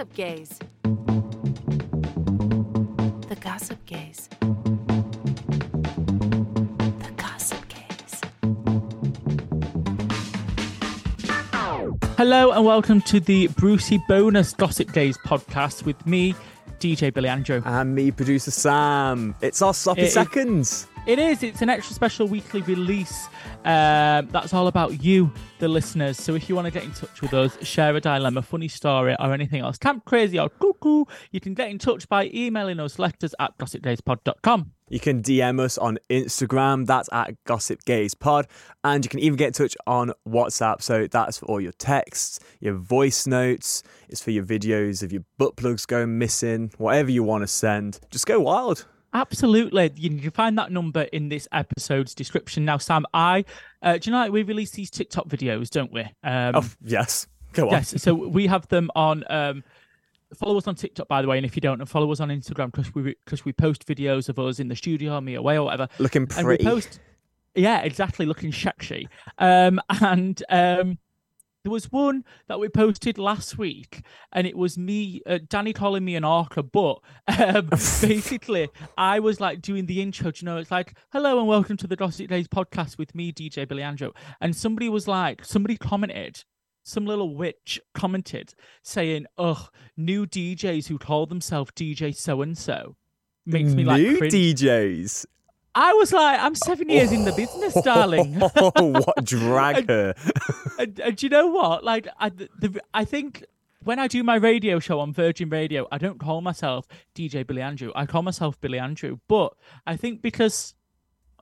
Gossip Gays. The Gossip Gays. The Gossip Gays. Hello and welcome to the Brucey Bonus Gossip Gays podcast with me, DJ Billy Andrew. And me, producer Sam. It's our sloppy It is- seconds. It is. It's an extra special weekly release. Um, that's all about you, the listeners. So if you want to get in touch with us, share a dilemma, funny story, or anything else, camp crazy or cuckoo, you can get in touch by emailing us letters at gossipgayspod.com. You can DM us on Instagram. That's at Gossip Gays Pod. And you can even get in touch on WhatsApp. So that's for all your texts, your voice notes. It's for your videos of your butt plugs going missing, whatever you want to send. Just go wild. Absolutely. You can find that number in this episode's description. Now, Sam, I, uh, do you know, like we release these TikTok videos, don't we? Um, Oh, yes. Go on. Yes, so we have them on. Um, follow us on TikTok, by the way, and if you don't, and follow us on Instagram because we because we post videos of us in the studio, me away or whatever. Looking And we pretty. post, yeah, exactly, looking sexy. Um, and um, there was one that we posted last week, and it was me, uh, Danny calling me an orca, but um, basically, I was like doing the intro. You know, it's like, hello and welcome to the Gossip Gays podcast with me, DJ Billy Andrew. And somebody was like, somebody commented, some little witch commented saying, ugh, new DJs who call themselves DJ so and so. Makes me like New cringe. DJs. I was like, I'm seven years in the business, darling. Oh, what drag her. and, and do you know what? Like, I, the, I think when I do my radio show on Virgin Radio, I don't call myself DJ Billy Andrew. I call myself Billy Andrew. But I think because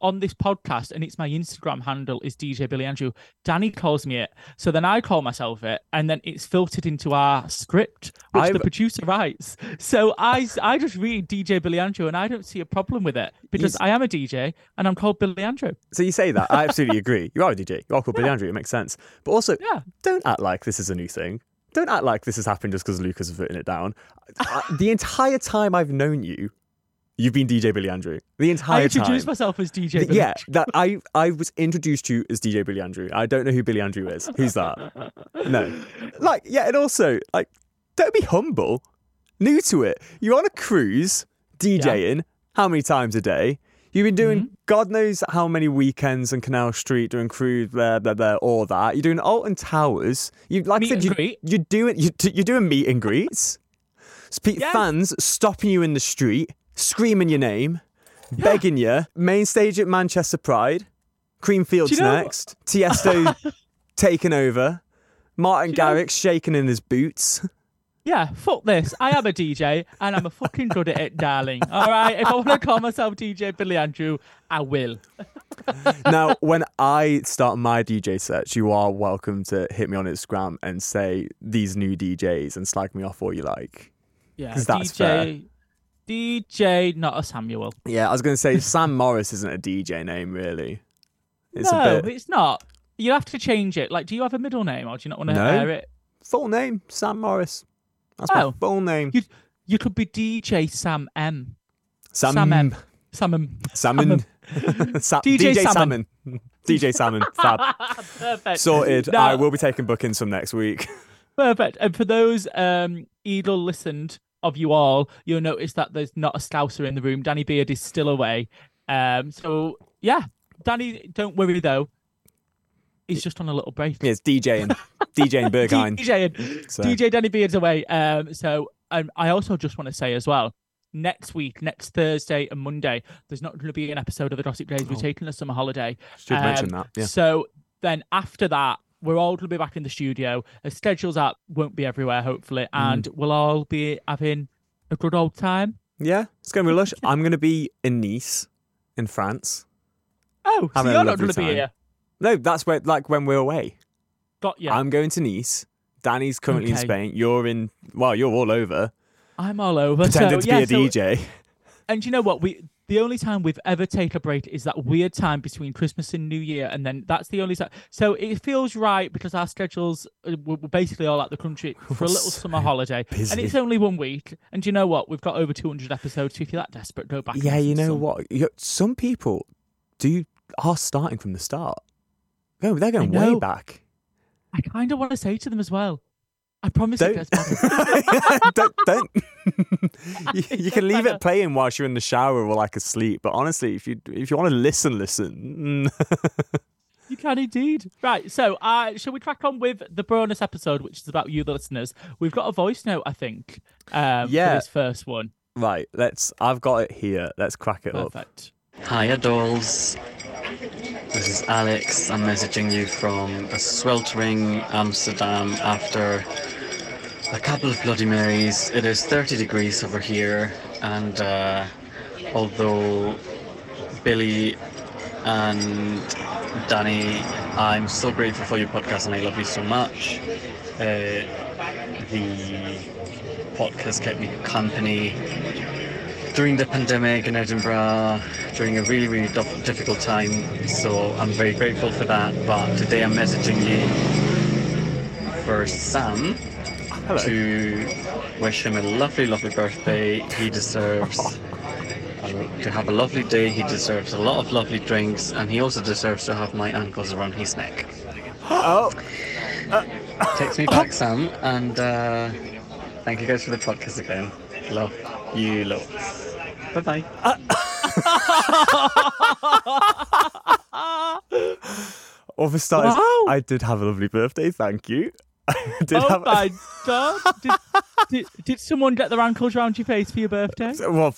on this podcast and it's my Instagram handle is DJ Billy Andrew, Danny calls me it. So then I call myself it, and then it's filtered into our script, which the I've- producer writes. So I, I just read DJ Billy Andrew, and I don't see a problem with it because I am a DJ and I'm called Billy Andrew. So you say that. I absolutely agree. You are a DJ. You are called Billy Andrew. It makes sense. But also, Yeah. don't act like this is a new thing. Don't act like this has happened just because Lucas has written it down. I- the entire time I've known you, you've been DJ Billy Andrew. The entire time. I introduced time. myself as DJ Billy yeah, that I I was introduced to you as DJ Billy Andrew. I don't know who Billy Andrew is. Who's that? No, like yeah, and also like don't be humble. New to it, you're on a cruise DJing. How many times a day? You've been doing Mm-hmm. God knows how many weekends on Canal Street doing cruise, blah blah blah, all that. You're doing Alton Towers. You like Meet I said, and you, greet. you're doing you, you're doing meet and greets. Yeah. Fans stopping you in the street, screaming your name, begging you. Main stage at Manchester Pride. Creamfields you know- next. Tiesto taking over. Martin Garrix shaking in his boots. Yeah, fuck this. I am a DJ and I'm a fucking good at it, darling. All right. If I want to call myself DJ Billy Andrew, I will. now, when I start my DJ search, you are welcome to hit me on Instagram and say these new DJs and slag me off all you like. Yeah. that's DJ. DJ, not a Samuel. Yeah, I was going to say Sam Morris isn't a DJ name, really. It's no, a bit it's not. You have to change it. Like, do you have a middle name or do you not want to No. air it? full name, Sam Morris. That's Oh. my full name. You you could be DJ Sam M. Sam, Sam M. Sam M. Salmon. Sa- DJ DJ, Salmon. Salmon. DJ Salmon. Fab. Perfect. Sorted. No. I will be taking bookings from next week. Perfect. And for those um Edel listened of you all, you'll notice that there's not a Scouser in the room. Danny Beard is still away. Um so yeah. Danny, don't worry though. He's just on a little break. Yeah, it's DJ and DJ and Berghain. DJ and So- DJ Danny Beard's away. Um, so um, I also just want to say as well, next week, next Thursday and Monday, there's not going to be an episode of the Gossip Gays. We're Oh. taking a summer holiday. Should mention Um, that. Yeah. So then after that, we're all going to be back in the studio. Schedules up won't be everywhere, hopefully, Mm. and we'll all be having a good old time. Yeah, it's going to be lush. I'm going to be in Nice, in France. Oh, so you're not going to be here. No, that's where like when we're away. Got you. I'm going to Nice. Danny's currently in Spain. You're in. Well, you're all over, I'm all over. pretending so, to yeah, be a so- DJ. And you know what? We the only time we've ever taken a break is that weird time between Christmas and New Year, and then that's the only time. So it feels right because our schedules uh, we're basically all out the country for a little summer holiday, and it's only one week. And you know what? We've got over 200 episodes. So if you're that desperate, go back. Yeah, you know some. what? Some people do are starting from the start. No, they're going way back. I kind of want to say to them as well. I promise it Don't, gets better. don't, don't. you, you can leave better. it playing whilst you're in the shower or like asleep. But honestly, if you if you want to listen, listen. You can indeed. Right. So, uh, shall we crack on with the bonus episode, which is about you, the listeners? We've got a voice note, I think. Um, Yeah. For this first one. right, let's. I've got it here. Let's crack it up. Perfect. Hiya, dolls. This is Alex. I'm messaging you from a sweltering Amsterdam after a couple of Bloody Marys. It is 30 degrees over here, and uh, although Billy and Danny, I'm so grateful for your podcast and I love you so much. Uh, the podcast kept me company during the pandemic in Edinburgh, during a really, really dif- difficult time. So I'm very grateful for that. But today I'm messaging you for Sam Hello. to wish him a lovely, lovely birthday. He deserves to have a lovely day. He deserves a lot of lovely drinks, and he also deserves to have my ankles around his neck. Oh, Text me back, Sam, and uh, thank you guys for the podcast again. Love you loads. Bye bye. well, for starters, Wow. I did have a lovely birthday. Thank you. I did oh have. my god! Did, did, did someone get their ankles round your face for your birthday? Well,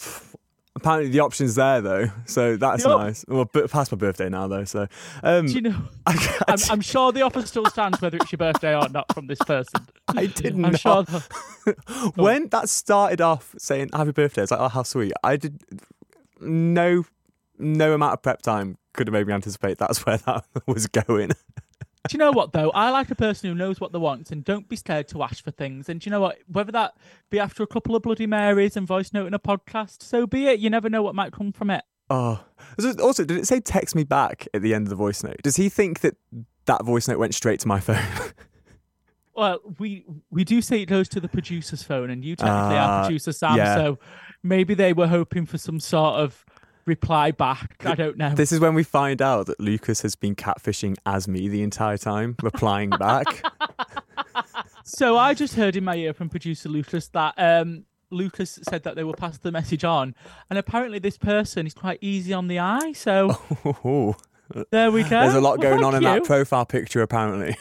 apparently the option's there though, so that's Yup. nice. Well, but past my birthday now though, so um, Do you know? I, I'm, I'm sure the offer still stands whether it's your birthday or not from this person. I did I'm not. sure. the- when that started off saying happy birthday, I was like, oh, how sweet. I did no, no amount of prep time could have made me anticipate that's where that was going. Do you know what though? I like a person who knows what they want and don't be scared to ask for things. And do you know what? Whether that be after a couple of Bloody Marys and voice note in a podcast, so be it. You never know what might come from it. Oh, also, did it say text me back at the end of the voice note? Does he think that that voice note went straight to my phone? Well, we we do say it goes to the producer's phone, and you technically are Ah, producer Sam, yeah. so maybe they were hoping for some sort of reply back. I don't know. this is when we find out that Lucas has been catfishing as me the entire time, replying back. So I just heard in my ear from producer Lucas that um, Lucas said that they will pass the message on, and apparently this person is quite easy on the eye. So Ooh, there we go. There's a lot Well, going on thank in that profile picture, apparently.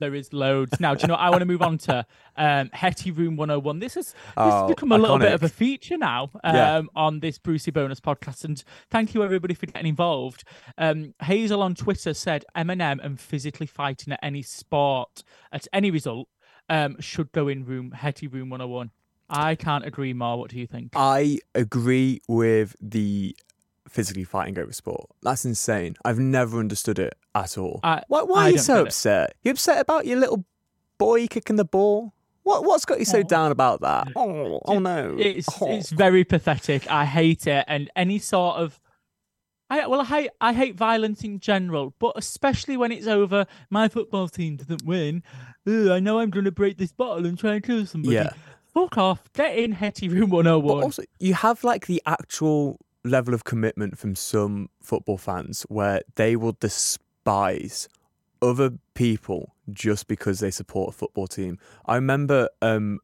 There is loads. Now, do you know what I want to move on to? Um, Hetty Room 101. This has, this Oh, has become a little bit of a feature now um, Yeah. on this Brucey Bonus podcast. And thank you, everybody, for getting involved. Um, Hazel on Twitter said Eminem and physically fighting at any sport, at any result, um, should go in room Hetty Room 101. I can't agree more. What do you think? I agree with the physically fighting over sport. That's insane. I've never understood it at all. I- why why are you so get it. upset? You upset about your little boy kicking the ball? What what's got you so Oh. down about that? Oh, oh no. It's Oh. it's very pathetic. I hate it, and any sort of. I, well, I hate I hate violence in general, but especially when it's over. My football team didn't win. Ugh, I know I'm going to break this bottle and try and kill somebody. Yeah. Fuck off. Get in, Hetty Room oh But 101. also, you have like the actual level of commitment from some football fans where they will despise other people just because they support a football team. I remember um,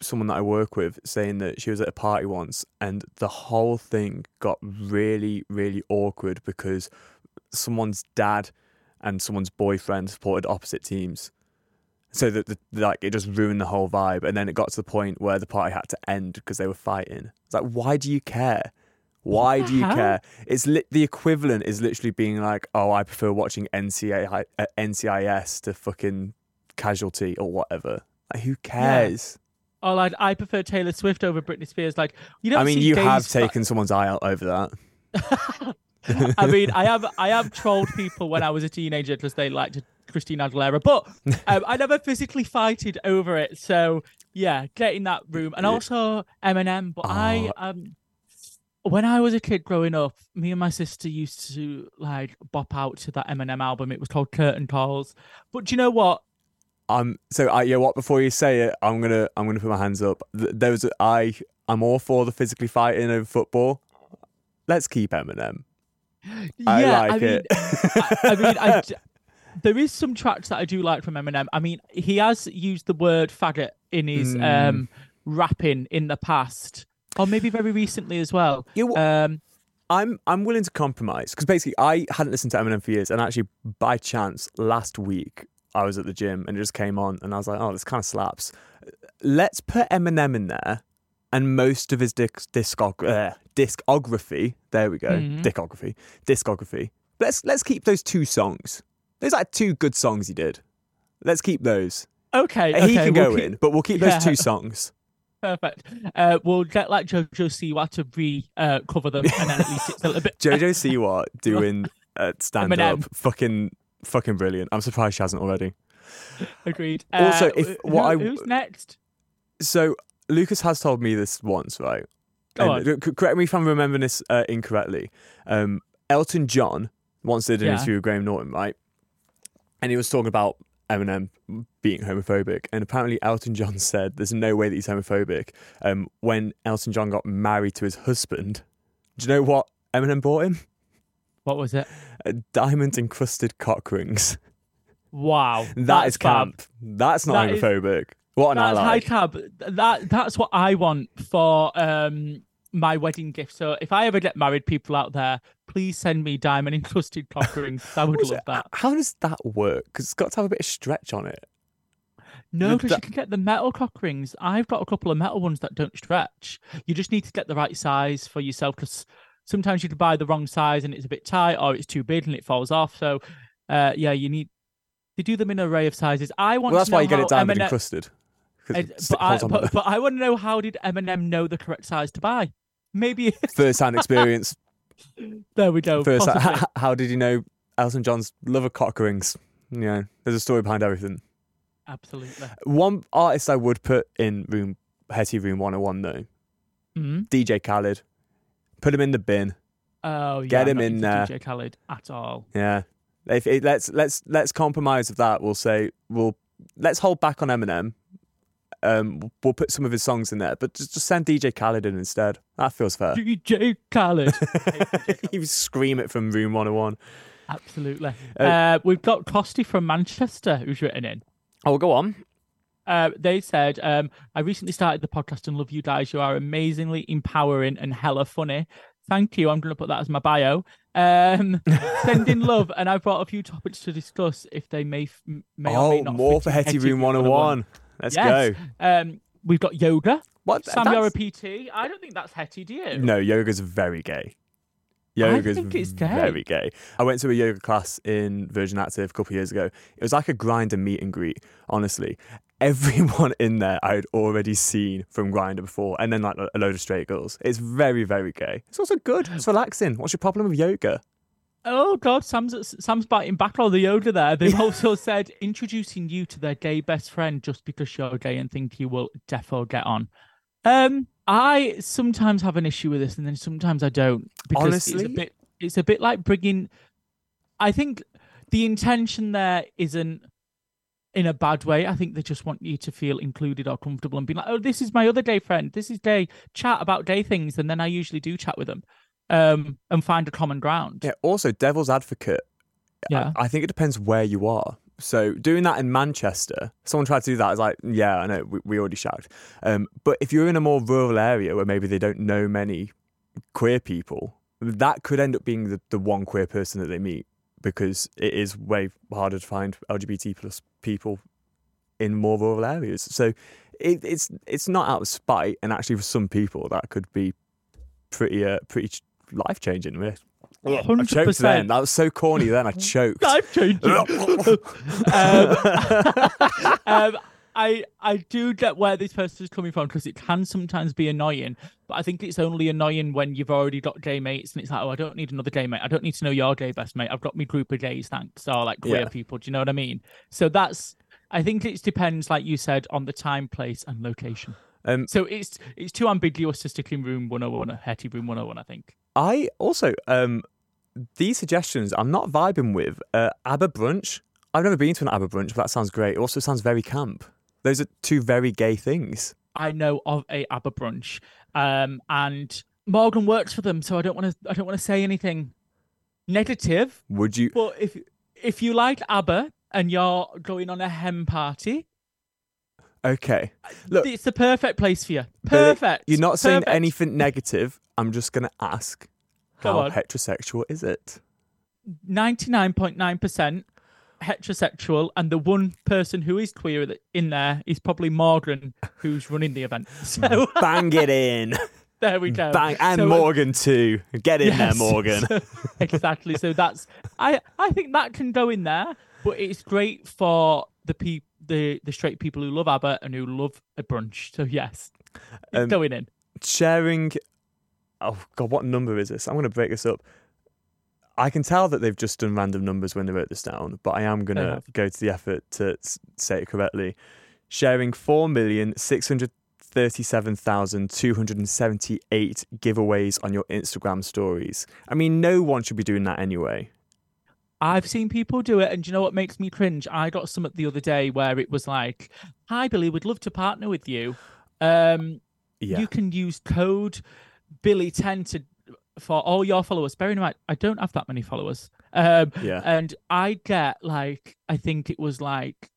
someone that I work with saying that she was at a party once and the whole thing got really, really awkward because someone's dad and someone's boyfriend supported opposite teams. So that the, like it just ruined the whole vibe, and then it got to the point where the party had to end because they were fighting. It's like, why do you care? Why do you hell? care? It's li- the equivalent is literally being like, oh, I prefer watching NCA, uh, NCIS to fucking Casualty or whatever. Like, who cares? Oh, like I prefer Taylor Swift over Britney Spears. Like you don't I mean, you have fi- taken someone's eye out over that. I mean, I have I have trolled people when I was a teenager because they liked Christina Aguilera, but um, I never physically fighted over it. So yeah, get in that room, and also Eminem. But I Oh. um, when I was a kid growing up, me and my sister used to like bop out to that Eminem album. It was called Curtain Calls. But do you know what? Um. So, I yeah. What before you say it, I'm gonna I'm gonna put my hands up. Th- There was I I'm all for the physically fighting over football. Let's keep Eminem. I yeah, like I mean, it. I, I mean, I there is some tracks that I do like from Eminem. I mean, he has used the word faggot in his Mm. um, rapping in the past, or maybe very recently as well. Yeah, wh- Um, I'm I'm willing to compromise because basically I hadn't listened to Eminem for years, and actually by chance last week I was at the gym and it just came on, and I was like, oh, this kind of slaps. Let's put Eminem in there, and most of his disc, discog- uh, discography. There we go, Mhm. discography, discography. Let's let's keep those two songs. There's like two good songs he did. Let's keep those. okay, he okay, can we'll go keep- in, but we'll keep those Yeah. two songs. Perfect. Uh, we'll get like JoJo Siwa to re uh, cover them, and then at least it's a little bit. Jojo Siwa doing uh, stand up, fucking fucking brilliant. I'm surprised she hasn't already. Agreed. Also, Uh, if- who- I- who's next? So Lucas has told me this once, right? Go And, c- correct me if I'm remembering this uh, incorrectly. Um, Elton John once did an Yeah. interview with Graham Norton, right? And he was talking about Eminem being homophobic, and apparently Elton John said there's no way that he's homophobic. Um, when Elton John got married to his husband, do you know what Eminem bought him? What was it? Uh, diamond encrusted cock rings. Wow, that's is camp. That's not That is- homophobic. what an That's ally. high cab. That that's what I want for um my wedding gift. So if I ever get married, people out there, please send me diamond encrusted cock rings. I would love that. How does that work? Because it's got to have a bit of stretch on it. No, because you can get the metal cock rings. I've got a couple of metal ones that don't stretch. You just need to get the right size for yourself because sometimes you can buy the wrong size and it's a bit tight or it's too big and it falls off. So, uh, yeah, you need. They do them in an array of sizes. I want. Well, that's to know why you get it diamond Eminem- encrusted. it but, I, but, but I want to know how did Eminem know the correct size to buy? Maybe First-hand experience. there we go. First, how, how did you know Elton John's love of cock rings? Yeah, there's a story behind everything. Absolutely. One artist I would put in room Hetty Room 101 though, Mhm. DJ Khaled. Put him in the bin. Oh yeah. Get I'm him in there. DJ Khaled at all. Yeah. If it, let's let's let's compromise of that. We'll say we'll let's hold back on Eminem. Um, we'll put some of his songs in there, but just, just send DJ Khaled in instead. That feels fair. DJ Khaled. you scream it from Room 101. Absolutely. Uh, Uh, we've got Costy from Manchester who's written in. Oh, go on. Uh, they said, um, I recently started the podcast and love you guys. You are amazingly empowering and hella funny. Thank you. I'm going to put that as my bio. Um, sending love, and I've brought a few topics to discuss if they may, f- may or may Oh, not. more for in Hetty Room 101. Let's Yes. go. Um, we've got yoga. What? Sam, you're a that's- PT. I don't think that's Hetty, do you? No, yoga's very gay. I Yoga's think it's gay. very gay. I went to a yoga class in Virgin Active a couple of years ago. It was like a Grindr meet and greet, honestly. Everyone in there I had already seen from Grindr before, and then like a load of straight girls. It's very, very gay. It's also good. It's relaxing. What's your problem with yoga? Oh God, Sam's Sam's biting back on the yoga there. They've also said introducing you to their gay best friend just because you're gay and think you will defo get on. Um, I sometimes have an issue with this, and then sometimes I don't because it's a bit it's a bit like bringing. I think the intention there isn't in a bad way. I think they just want you to feel included or comfortable and be like, "Oh, this is my other gay friend. This is gay. Chat about gay things," and then I usually do chat with them, um, and find a common ground. Yeah. Also, devil's advocate. Yeah. I, I think it depends where you are. So doing that in Manchester, someone tried to do that. I was like, yeah, I know, we, we already shouted. Um, but if you're in a more rural area where maybe they don't know many queer people, that could end up being the, the one queer person that they meet because it is way harder to find LGBT plus people in more rural areas. So it, it's it's not out of spite, and actually for some people that could be pretty uh, pretty life changing. Really. I Hundred choked then. percent. That was so corny. Then I choked. Life changing. um, um, I I do get where this person is coming from because it can sometimes be annoying, but I think it's only annoying when you've already got gay mates and it's like, oh, I don't need another gay mate. I don't need to know your gay best mate. I've got my group of gays, thanks. Or like queer Yeah. people. Do you know what I mean? So that's. I think it depends, like you said, on the time, place, and location. Um, So it's it's too ambiguous to stick in room 101 or Hetty room 101, I think. I also um these suggestions I'm not vibing with. Uh, ABBA brunch. I've never been to an ABBA brunch, but that sounds great. It also sounds very camp. Those are two very gay things. I know of a ABBA brunch, um, and Morgan works for them, so I don't want to. I don't want to say anything negative. Would you? Well, if if you like ABBA and you're going on a hem party, Okay. Look, it's the perfect place for you. Perfect. you're not saying Perfect. anything negative. I'm just going to ask, Go how on. heterosexual is it? Ninety-nine point nine percent heterosexual, and the one person who is queer in there is probably Morgan, who's running the event. So Bang it in. there we go. Bang. And So, uh, Morgan too. Get in there, Morgan. So- exactly. So that's I I think that can go in there, but it's great for the pe- the the straight people who love ABBA and who love a brunch. So yes, it's Um, going in. Sharing. Oh, God, what number is this? I'm going to break this up. I can tell that they've just done random numbers when they wrote this down, but I am going to go to the effort to say it correctly. Sharing 4,637,278 giveaways on your Instagram stories. I mean, no one should be doing that anyway. I've seen people do it, and you know what makes me cringe? I got some at the other day where it was like, "Hi Billy, we'd love to partner with you. Um, Yeah. you can use code Billy ten to for all your followers. Bearing in mind, I don't have that many followers. Um, Yeah. and I get like I think it was like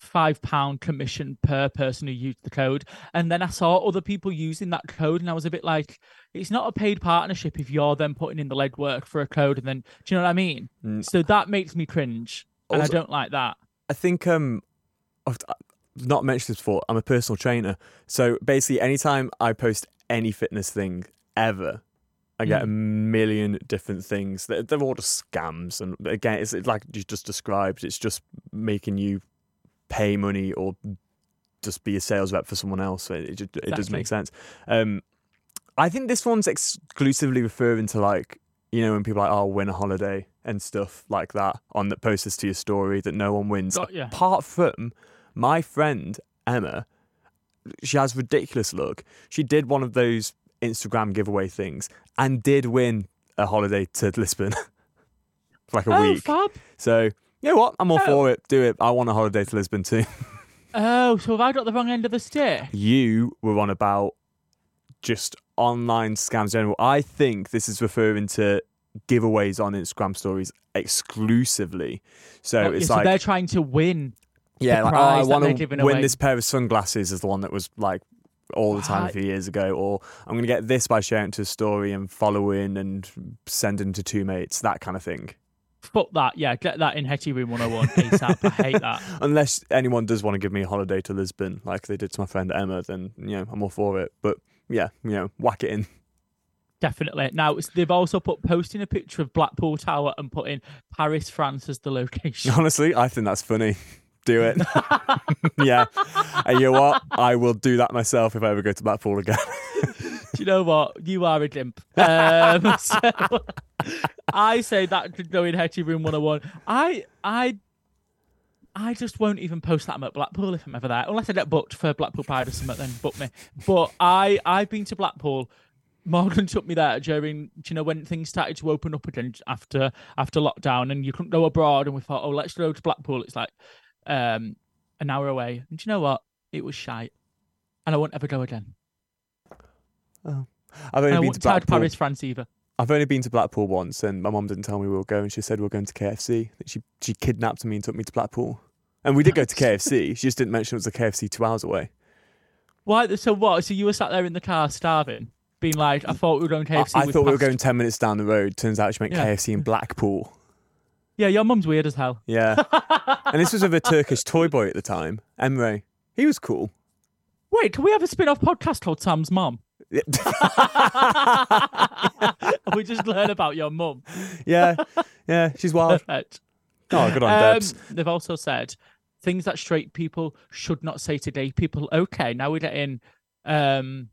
five pound commission per person who used the code, and then I saw other people using that code, and I was a bit like, it's not a paid partnership if you're then putting in the legwork for a code, and then do you know what I mean? Mm. So that makes me cringe, and I don't like that. I think um I've not mentioned this before. I'm a personal trainer, so basically, anytime I post any fitness thing ever, I get a million different things. They're, they're all just scams, and again, it's like you just described. It's just making you pay money or just be a sales rep for someone else. It just, it does make sense. Um, I think this one's exclusively referring to like you know when people are like oh win a holiday and stuff like that on that post this to your story that no one wins. Got ya. Apart from my friend Emma, she has ridiculous look. She did one of those Instagram giveaway things and did win a holiday to Lisbon for like a oh, week. fab. So you know what? I'm all Oh. for it. Do it. I want a holiday to Lisbon too. Oh, so have I got the wrong end of the stick? you were on about just online scams in general. I think this is referring to giveaways on Instagram stories exclusively. So Oh, it's so like they're trying to win. Yeah, like, oh, I want to win away. this pair of sunglasses is the one that was like all the time a few years ago, or I'm going to get this by sharing to a story and following and sending to two mates, that kind of thing. Fuck that. Yeah, get that in Hetty Room 101 ASAP. I hate that. Unless anyone does want to give me a holiday to Lisbon, like they did to my friend Emma, then you know I'm all for it. But yeah, you know, whack it in. Definitely. Now, they've also put posting a picture of Blackpool Tower and putting Paris, France as the location. Honestly, I think that's funny. Do it. yeah. And you know what? I will do that myself if I ever go to Blackpool again. Do you know what? You are a dimp. Um, so I say that could go in Hetty Room 101. I, I, I just won't even post that I'm at Blackpool if I'm ever there, unless I get booked for Blackpool Pride or something. Then book me. But I, I've been to Blackpool. Morgan took me there during, do you know, when things started to open up again after after lockdown, and you couldn't go abroad. And we thought, oh, let's go to Blackpool. It's like um, an hour away. And do you know what? It was shite, and I won't ever go again. I've only I been to Blackpool. Paris, France either. I've only been to Blackpool once, and my mum didn't tell me we were going. She said we were going to KFC. She she kidnapped me and took me to Blackpool, and we did go to KFC. She just didn't mention it was a KFC two hours away. Why? So what? So you were sat there in the car starving, being like, "I thought we were going I, KFC." I with thought we were going ten minutes down the road. Turns out she meant Yeah. KFC in Blackpool. Yeah, your mum's weird as hell. Yeah. and this was of a Turkish toy boy at the time, Emre. He was cool. Wait, can we have a spin-off podcast called Sam's Mum? we just learn about your mum. yeah, yeah, she's wild. Perfect. Oh, good on Um, Debs. they've also said things that straight people should not say to gay people. Okay, now we're getting um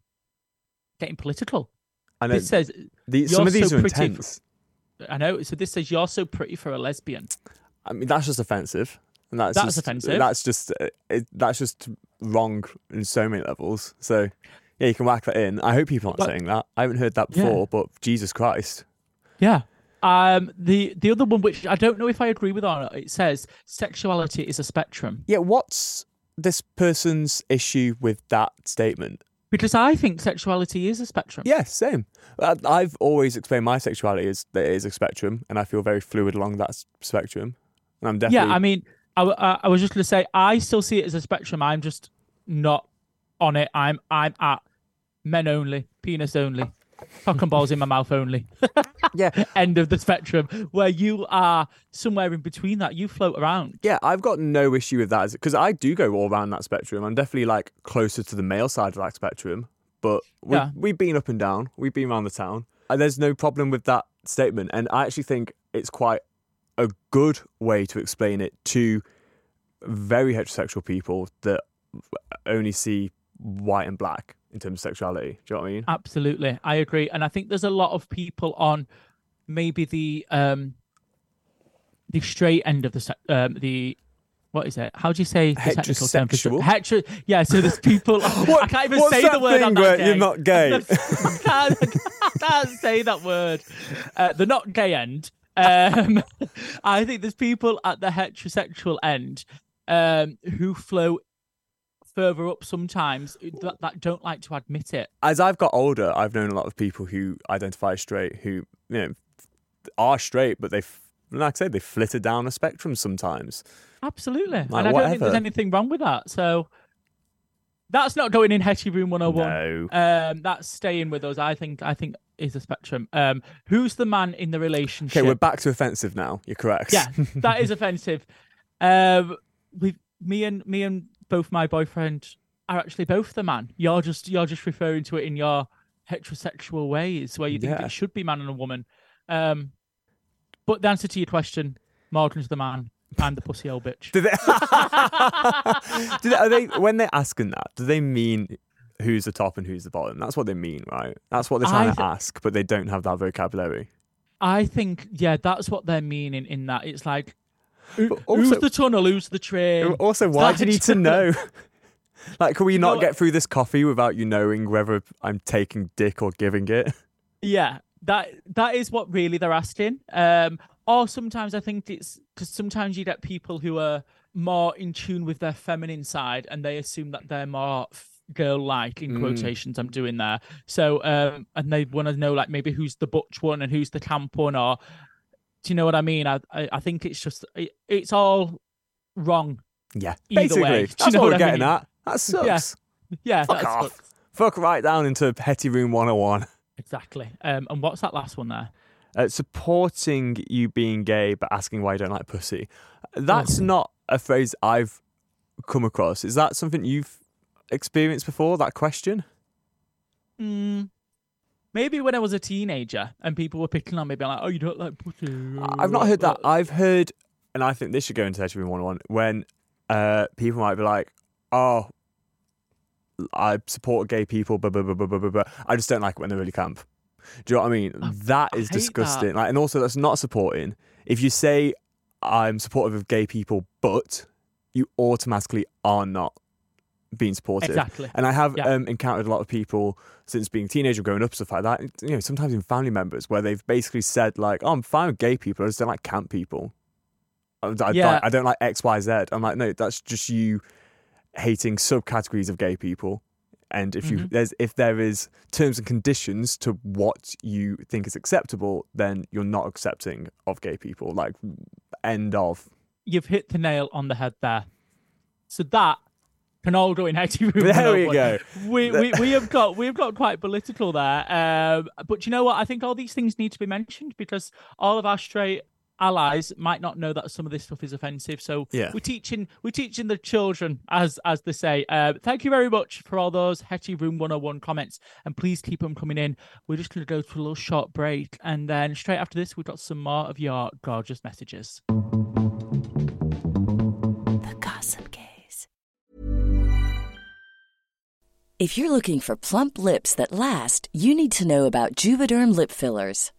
getting political. I know This says the, some of these so are intense. I know. So this says you're so pretty for a lesbian. I mean, that's just offensive. And that's, That's just, offensive. That's just uh, it, that's just wrong in so many levels. So yeah, you can whack that in. I hope people aren't Well- saying that. I haven't heard that Yeah. before, but Jesus Christ. Yeah. Um. The the other one, which I don't know if I agree with or not, it says sexuality is a spectrum. Yeah, what's this person's issue with that statement? Because I think sexuality is a spectrum. Yeah, same. I- I've always explained my sexuality as that it is a spectrum, and I feel very fluid along that spectrum. I'm definitely Yeah, I mean, I was just going to say, I still see it as a spectrum. I'm just not on it. I'm I'm at men only, penis only, cock and balls in my mouth only. yeah, End of the spectrum. Where you are somewhere in between that, you float around. yeah. I've got no issue with that because I do go all around that spectrum. I'm definitely like closer to the male side of that spectrum, but we Yeah. we've been up and down. We've been around the town. And there's no problem with that statement, and I actually think it's quite a good way to explain it to very heterosexual people that only see white and black in terms of sexuality. Do you know what I mean? Absolutely, I agree, and I think there's a lot of people on maybe the um the straight end of the um the. What is it? How do you say the technical term for Heterosexual? Hetero, yeah. So there's people. I can't even what's say that the word. thing where gay. you're not gay? I can't, I can't say that word. Uh, the not gay end. Um, I think there's people at the heterosexual end um, who flow further up sometimes that, that don't like to admit it. As I've got older, I've known a lot of people who identify as straight who you know are straight, but they, like I said, they flitter down a spectrum sometimes. Absolutely. and I Like, don't think there's anything wrong with that. So that's not going in Hetty Room 101. No. Um, that's staying with us. I think I think is a spectrum. Um, who's the man in the relationship? Okay, we're back to offensive now. You're correct. Yeah, that is offensive. Um, we, me and me and both my boyfriend are actually both the man. You're just you're just referring to it in your heterosexual ways, where you think Yeah. it should be man and a woman. Um, but the answer to your question, Morgan's the man and the pussy old bitch. Do they, do they, are they when they're asking that? Do they mean who's the top and who's the bottom? That's what they mean, right? That's what they're trying I to ask, but they don't have that vocabulary. I think yeah, that's what they're meaning in that. It's like who- But who's the tunnel, who's the train. Also, why do you need to know? like, can we not No, get through this coffee without you knowing whether I'm taking dick or giving it? Yeah, that that is what really they're asking. Um, or sometimes I think it's because sometimes you get people who are more in tune with their feminine side, and they assume that they're more f- girl-like in Mm. quotations. I'm doing there. So, um, and they want to know like maybe who's the butch one and who's the camp one, or do you know what I mean? I I, I think it's just it, it's all wrong. Yeah, Either basically, way, do you that's know what we're getting at. That sucks. Yeah, Fuck that's off. what- Fuck right down into Petty Room 101. exactly. Um, and what's that last one there? Uh, supporting you being gay but asking why you don't like pussy. That's not a phrase I've come across. Is that something you've experienced before, that question? Mm, maybe when I was a teenager and people were picking on me, being like, "Oh, you don't like pussy." I've not heard that. I've heard, and I think this should go into Hetty Room 101, when uh, people might be like, oh, I support gay people, blah, blah, blah, blah, blah, blah, blah. I just don't like it when they're really camp. Do you know what I mean? that I is hate disgusting. that. Like, and also, that's not supporting. If you say I'm supportive of gay people, but you automatically are not being supportive. Exactly. And I have Yeah. um, encountered a lot of people since being a teenager, growing up, stuff like that. You know, sometimes in family members where they've basically said like, "Oh, I'm fine with gay people. I just don't like camp people. I, I, Yeah. I don't like X, Y, Z." I'm like, no, that's just you hating subcategories of gay people. And if you Mhm. there's if there is terms and conditions to what you think is acceptable, then you're not accepting of gay people. Like, end of. You've hit the nail on the head there. So that can all go in Room. There we go. We, we we have got we've got quite political there. Um, but you know what? I think all these things need to be mentioned because all of our straight allies might not know that some of this stuff is offensive. So Yeah. we're teaching we're teaching the children, as as they say. Uh, thank you very much for all those Hetty Room 101 comments, and please keep them coming in. We're just going to go to a little short break, and then straight after this, we've got some more of your gorgeous messages. The Gossip Gays. If you're looking for plump lips that last, you need to know about Juvederm lip fillers.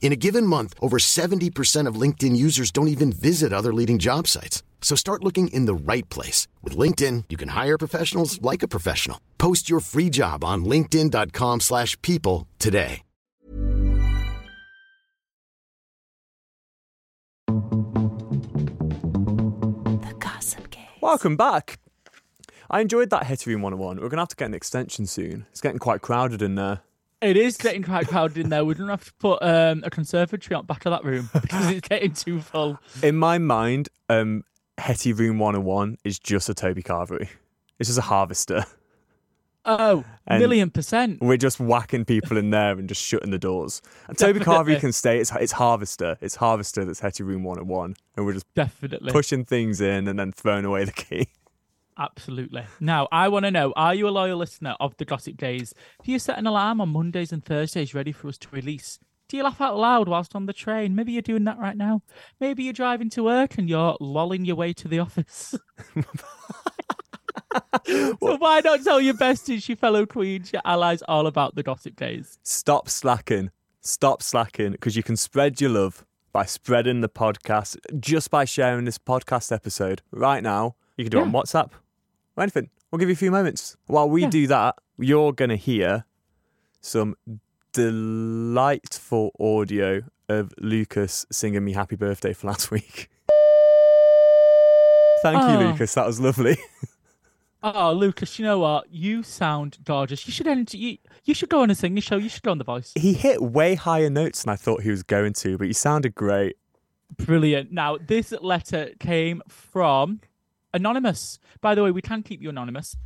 In a given month, over 70% of LinkedIn users don't even visit other leading job sites. So start looking in the right place. With LinkedIn, you can hire professionals like a professional. Post your free job on linkedin.com/people slash people today. The Gossip Gays. Welcome back. I enjoyed that Hetty Room 101. We're going to have to get an extension soon. It's getting quite crowded in there. It is getting quite crowded in there. We're gonna have to put um, a conservatory on back of that room because it's getting too full. In my mind, um, Hetty Room 101 is just a Toby Carvery. It's just a harvester. Oh, And- million percent. We're just whacking people in there and just shutting the doors. And Toby. Carvery can stay. It's, it's Harvester. It's Harvester that's Hetty Room 101. And we're just Definitely. pushing things in and then throwing away the key. Absolutely. Now, I want to know are you a loyal listener of the Gossip Gays? Do you set an alarm on Mondays and Thursdays ready for us to release? Do you laugh out loud whilst on the train? Maybe you're doing that right now. Maybe you're driving to work and you're lolling your way to the office. so why not tell your besties, your fellow queens, your allies all about the Gossip Gays? Stop slacking. Stop slacking because you can spread your love by spreading the podcast just by sharing this podcast episode right now. You can do it on WhatsApp or anything. We'll give you a few moments. While we Yeah. do that, you're going to hear some delightful audio of Lucas singing me happy birthday for last week. Thank you, Oh. Lucas. That was lovely. Oh, Lucas, you know what? You sound gorgeous. You should enter, you, you should go on a singing show. You should go on The Voice. he hit way higher notes than I thought he was going to, but he sounded great. Brilliant. Now, this letter came from Anonymous. By the way, we can keep you anonymous.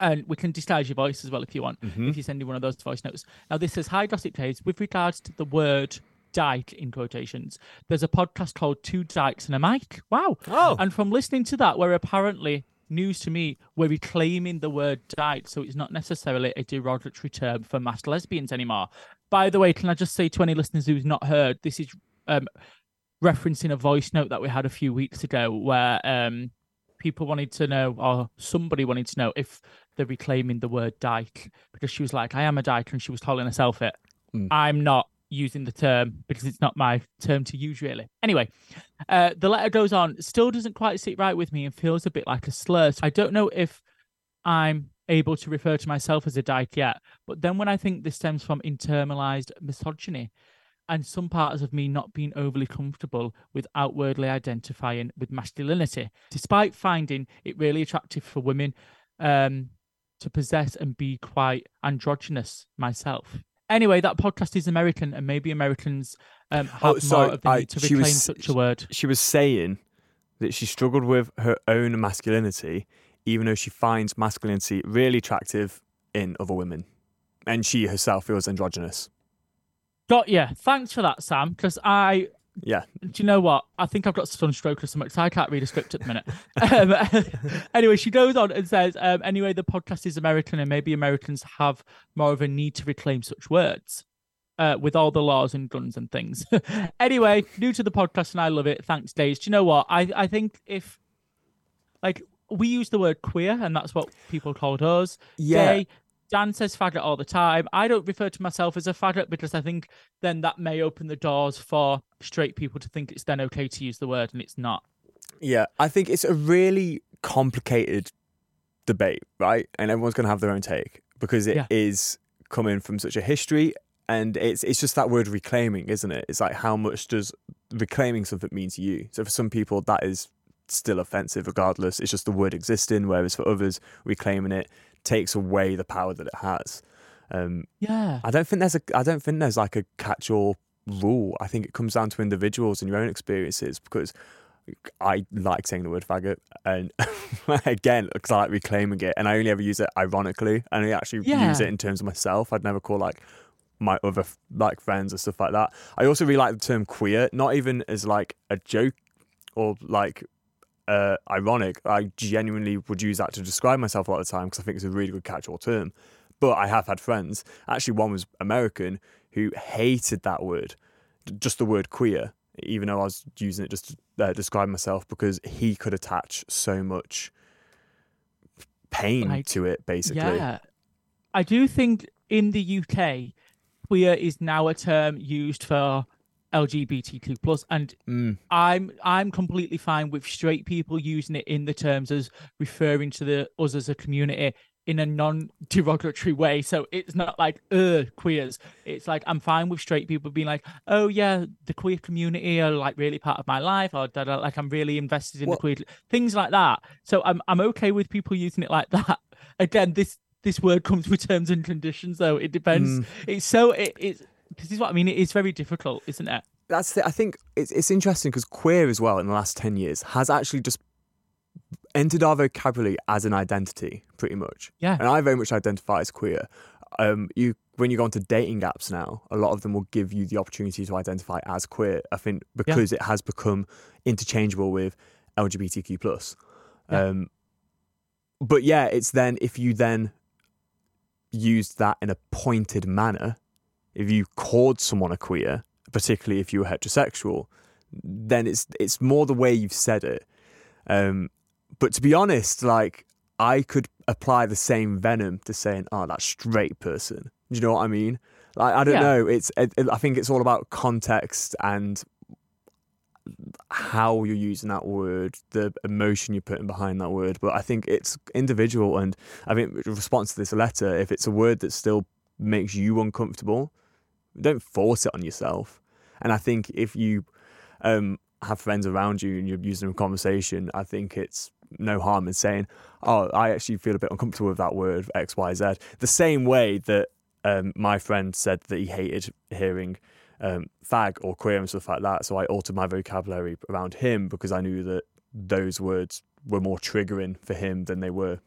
And we can disguise your voice as well if you want, if you send in one of those voice notes. Now, this says Hi, Gossip Gays. With regards to the word dyke in quotations, there's a podcast called Two Dykes and a Mic. Wow. Oh. And from listening to that, where apparently, news to me, we're reclaiming the word dyke. So it's not necessarily a derogatory term for masked lesbians anymore. By the way, can I just say to any listeners who's not heard, this is um, referencing a voice note that we had a few weeks ago where um, people wanted to know, or somebody wanted to know, if they're reclaiming the word dyke because she was like, I am a dyke, and she was calling herself it. Mm. I'm not using the term because it's not my term to use, really. Anyway, uh, the letter goes on, still doesn't quite sit right with me and feels a bit like a slur. So I don't know if I'm able to refer to myself as a dyke yet. But then when I think this stems from internalized misogyny and some parts of me not being overly comfortable with outwardly identifying with masculinity, despite finding it really attractive for women um, to possess and be quite androgynous myself. Anyway, that podcast is American, and maybe Americans um, have Oh, more of the I- need to reclaim was- such a word. She was saying that she struggled with her own masculinity, even though she finds masculinity really attractive in other women, and she herself feels androgynous. Got yeah. Thanks for that, Sam. Because I Yeah, do you know what? I think I've got sunstroke or something because I can't read a script at the minute. um, anyway, she goes on and says, um, anyway, the podcast is American and maybe Americans have more of a need to reclaim such words uh, with all the laws and guns and things. anyway, new to the podcast and I love it. Thanks, Days. Do you know what? I, I think if, like, we use the word queer and that's what people called us. Yeah. Gay, Dan says faggot all the time. I don't refer to myself as a faggot because I think then that may open the doors for straight people to think it's then okay to use the word and it's not. yeah. I think it's a really complicated debate, right? And everyone's going to have their own take because it is Yeah. coming from such a history, and it's it's just that word reclaiming, isn't it? It's like how much does reclaiming something mean to you? So for some people, that is still offensive, regardless. It's just the word existing, whereas for others, reclaiming it takes away the power that it has. Um, Yeah. I don't think there's a I don't think there's like a catch-all rule. I think it comes down to individuals and your own experiences because I like saying the word faggot and again because I like reclaiming it and I only ever use it ironically and I actually Yeah. use it in terms of myself. I'd never call like my other like friends or stuff like that. I also really like the term queer, not even as like a joke or like uh, ironic. I genuinely would use that to describe myself a lot of the time because I think it's a really good catch-all term. But I have had friends. Actually, one was American who hated that word, just the word queer, even though I was using it just to uh, describe myself because he could attach so much pain Like, to it. Basically, Yeah. I do think in the UK, queer is now a term used for LGBTQ plus, and Mm. I'm I'm completely fine with straight people using it in the terms as referring to the us as a community in a non-derogatory way. So it's not like uh queers. It's like I'm fine with straight people being like, oh yeah, the queer community are like really part of my life, or da, da, like I'm really invested in Well- the queer things like that. So I'm I'm okay with people using it like that. Again, this this word comes with terms and conditions, though. It depends. Mm. It's so it, it's this is what I mean. It is very difficult, isn't it? that's the, I think it's it's interesting because queer as well in the last ten years has actually just entered our vocabulary as an identity, pretty much. Yeah. And I very much identify as queer. Um, you when you go onto dating apps now, a lot of them will give you the opportunity to identify as queer. I think because it has become interchangeable with LGBTQ plus. Yeah. Um, but yeah, it's then if you then used that in a pointed manner, if you called someone a queer, particularly if you were heterosexual, then it's it's more the way you've said it. Um, but to be honest, like I could apply the same venom to saying, "Oh, that straight person." Do you know what I mean? Like I don't Yeah. know. It's it, I think it's all about context and how you're using that word, the emotion you're putting behind that word. But I think it's individual, and I think in response to this letter, if it's a word that still makes you uncomfortable, don't force it on yourself. And I think if you um, have friends around you and you're using a conversation, I think it's no harm in saying, "Oh, I actually feel a bit uncomfortable with that word X, Y, Z." The same way that um, my friend said that he hated hearing um, fag or queer and stuff like that, so I altered my vocabulary around him because I knew that those words were more triggering for him than they were,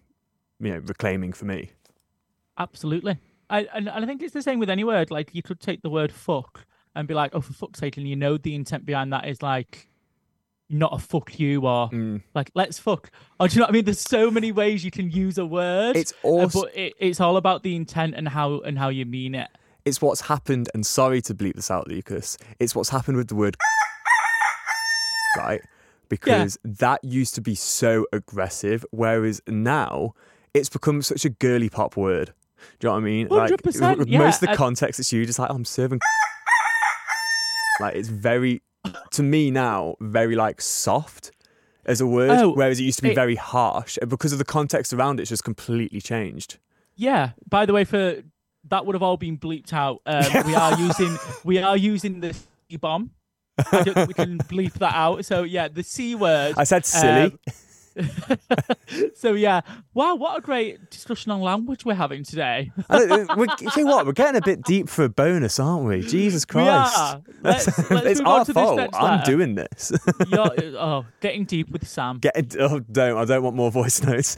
you know, reclaiming for me. Absolutely. I and, and I think it's the same with any word. Like you could take the word fuck and be like, oh, for fuck's sake, and you know the intent behind that is like not a fuck you or Mm. like let's fuck. Or do you know what I mean? There's so many ways you can use a word. It's uh, but it, it's all about the intent and how and how you mean it. it's what's happened, and sorry to bleep this out, Lucas. It's what's happened with the word, right? Because that used to be so aggressive, whereas now it's become such a girly pop word. Do you know what I mean? 100%, Like yeah, most of the and- context it's used, it's like I'm serving. like it's very, to me now, very like soft. as a word, Oh, whereas it used to be it- very harsh. Because of the context around it, it's just completely changed. Yeah. By the way, for that would have all been bleeped out. Um, we are using we are using the C bomb. I we can bleep that out. So yeah, the C word. I said silly. um, so yeah, wow, what a great discussion on language we're having today. I don't- uh, we're, you know what? We're getting a bit deep for a bonus, aren't we? Jesus We Christ. are. Let's- let's it's our fault. I'm letter. doing this. You're, uh, oh, getting deep with Sam. Get oh, don't I don't want more voice notes.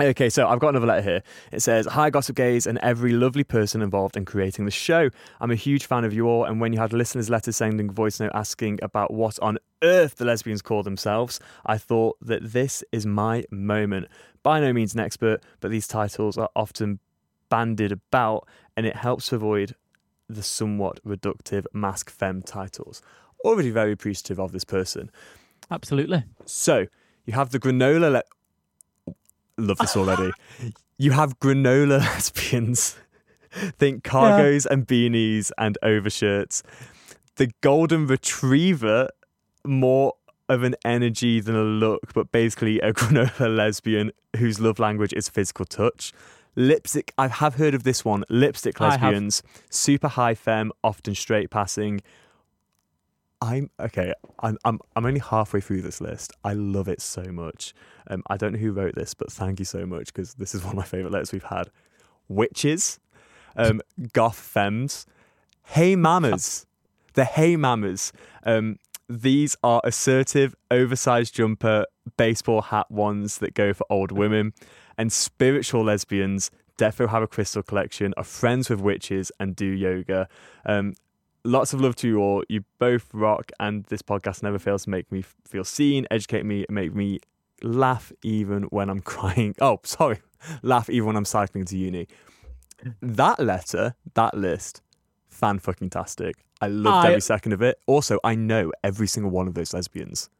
Okay, so I've got another letter here. It says, Hi, Gossip Gays, and every lovely person involved in creating the show. I'm a huge fan of you all, and when you had listeners' letters sending a voice note asking about what on earth the lesbians call themselves, I thought that this is my moment. By no means an expert, but these titles are often bandied about, and it helps avoid the somewhat reductive masc femme titles. Already very appreciative of this person. Absolutely. So you have the granola. Le- Love this already. you have granola lesbians. Think cargos and beanies and overshirts. The golden retriever, more of an energy than a look, but basically a granola lesbian whose love language is physical touch. Lipstick, I have heard of this one. Lipstick lesbians, super high femme, often straight passing. I'm okay. I'm I'm I'm only halfway through this list. I love it so much. Um, I don't know who wrote this, but thank you so much because this is one of my favorite letters we've had. Witches, um, goth femmes, hey mamas, the hey mamas. Um, these are assertive, oversized jumper, baseball hat ones that go for old women, and spiritual lesbians. Defo have a crystal collection, are friends with witches, and do yoga. Um, lots of love to you all. You both rock, and this podcast never fails to make me feel seen, educate me, and make me laugh even when I'm crying. Oh, sorry, laugh even when I'm cycling to uni. That letter, that list, fan fucking tastic. I loved I- every second of it. Also, I know every single one of those lesbians.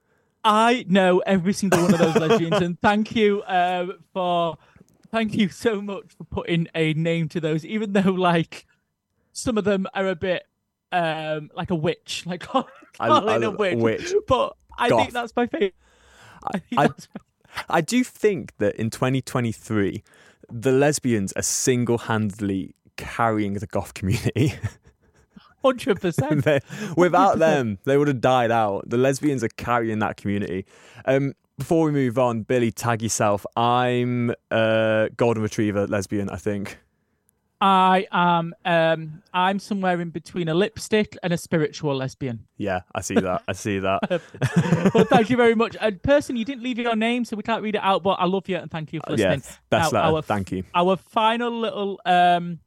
I know every single one of those lesbians, and thank you um, for thank you so much for putting a name to those. Even though like some of them are a bit um, like a witch, like calling I- I a witch. witch. But I Goth. think that's my favorite. I I, I do think that in 2023, the lesbians are single handedly carrying the goth community. hundred percent. Without them, they would have died out. The lesbians are carrying that community. Um, before we move on, Billy, tag yourself. I'm a golden retriever lesbian, I think. I am um, I'm somewhere in between a lipstick and a spiritual lesbian. Yeah, I see that. I see that. well, thank you very much. And person, you didn't leave your name, so we can't read it out. But I love you and thank you for Uh, yeah, listening. best Now, letter. our- Thank you. Our final little um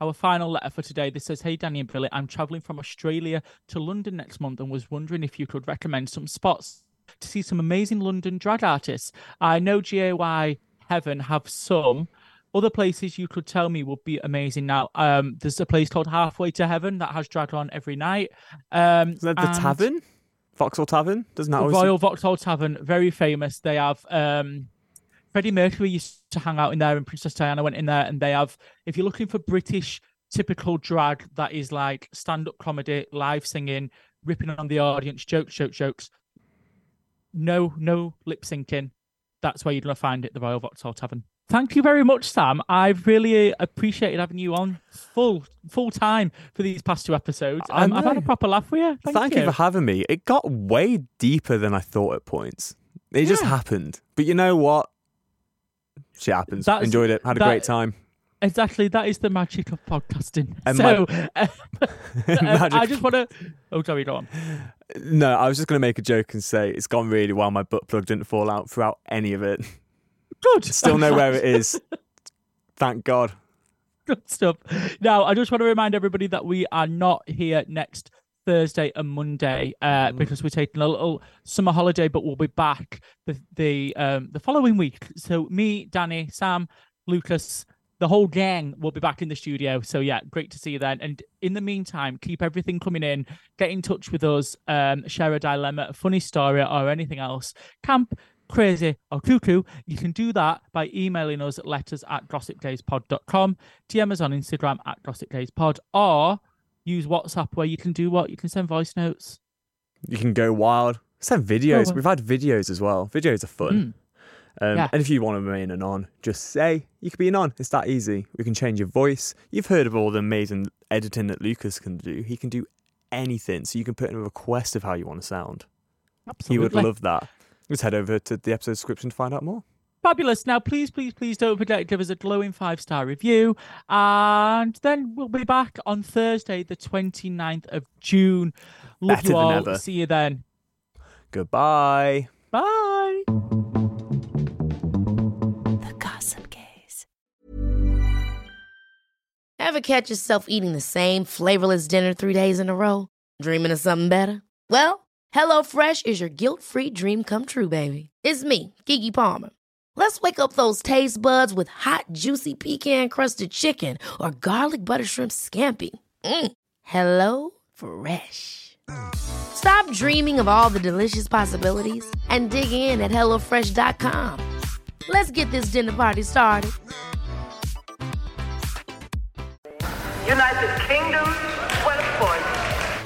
our final letter for today. This says, Hey Danny and Billy, I'm travelling from Australia to London next month and was wondering if you could recommend some spots to see some amazing London drag artists. I know GAY Heaven have some. Other places you could tell me would be amazing. Now, um, there's a place called Halfway to Heaven that has drag on every night. Um, Is that the and- tavern? Vauxhall Tavern? Doesn't that the always Royal Vauxhall Tavern, very famous. They have um, Freddie Mercury used to hang out in there, and Princess Diana went in there. And they have, if you're looking for British typical drag that is like stand up comedy, live singing, ripping on the audience, jokes, jokes, jokes, no, no lip syncing. That's where you're going to find it, the Royal Vauxhall Tavern. Thank you very much, Sam. I've really appreciated having you on full full time for these past two episodes. Um, I've had a proper laugh with you. Thank, Thank you. for having me. It got way deeper than I thought at points. It just happened. But you know what? Shit happens. That's- Enjoyed it. Had a that- great time. Exactly, that is the magic of podcasting. And so, my- uh, I just want to. Oh, sorry, go on. No, I was just going to make a joke and say it's gone really well. My butt plug didn't fall out throughout any of it. Good. Still know where it is. Thank God. Good stuff. Now, I just want to remind everybody that we are not here next Thursday and Monday uh, Mm. because we're taking a little summer holiday, but we'll be back the the um, the following week. So me, Danny, Sam, Lucas, the whole gang will be back in the studio. So yeah, great to see you then. And in the meantime, keep everything coming in. Get in touch with us. Um, share a dilemma, a funny story, or anything else. Camp crazy or cuckoo, you can do that by emailing us at letters at gossipgayspod.com, DM us on Instagram at gossipdayspod, or use WhatsApp where you can do what? You can send voice notes. You can go wild. Send videos. well. We've had videos as well. Videos are fun. Um, Yeah. And if you want to remain a non, just say you could be a non. It's that easy. We can change your voice. You've heard of all the amazing editing that Lucas can do. He can do anything. So you can put in a request of how you want to sound. Absolutely. He would love that. Just head over to the episode description to find out more. Fabulous. Now, please, please, please don't forget to give us a glowing five star review. And then we'll be back on Thursday, the 29th of June. Love Better you than all. ever. See you then. Goodbye. Bye. The Gossip Gays. Ever catch yourself eating the same flavorless dinner three days in a row? Dreaming of something better? Well, HelloFresh is your guilt-free dream come true, baby. It's me, Keke Palmer. Let's wake up those taste buds with hot, juicy pecan-crusted chicken or garlic butter shrimp scampi. Mm. Hello Fresh. Stop dreaming of all the delicious possibilities and dig in at HelloFresh.com. Let's get this dinner party started. United Kingdom, 12 points.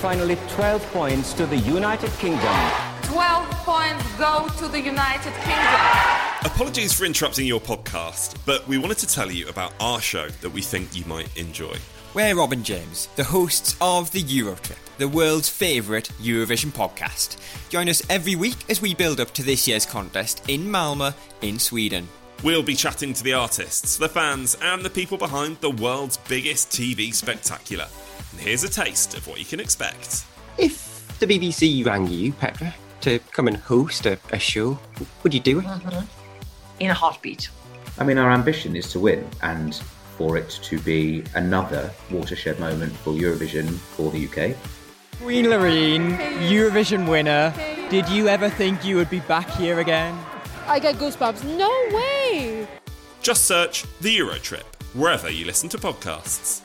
Finally, 12 points to the United Kingdom. 12 points go to the United Kingdom. Apologies for interrupting your podcast, but we wanted to tell you about our show that we think you might enjoy. We're Robin James, the hosts of the Eurotrip, the world's favourite Eurovision podcast. Join us every week as we build up to this year's contest in Malmö, in Sweden. We'll be chatting to the artists, the fans, and the people behind the world's biggest TV spectacular. And here's a taste of what you can expect. If the BBC rang you, Petra, to come and host a, a show, would you do it? In a heartbeat. I mean, our ambition is to win and for it to be another watershed moment for Eurovision for the UK. Queen Loreen, Eurovision winner. Did you ever think you would be back here again? I get goosebumps. No way! Just search The Eurotrip wherever you listen to podcasts.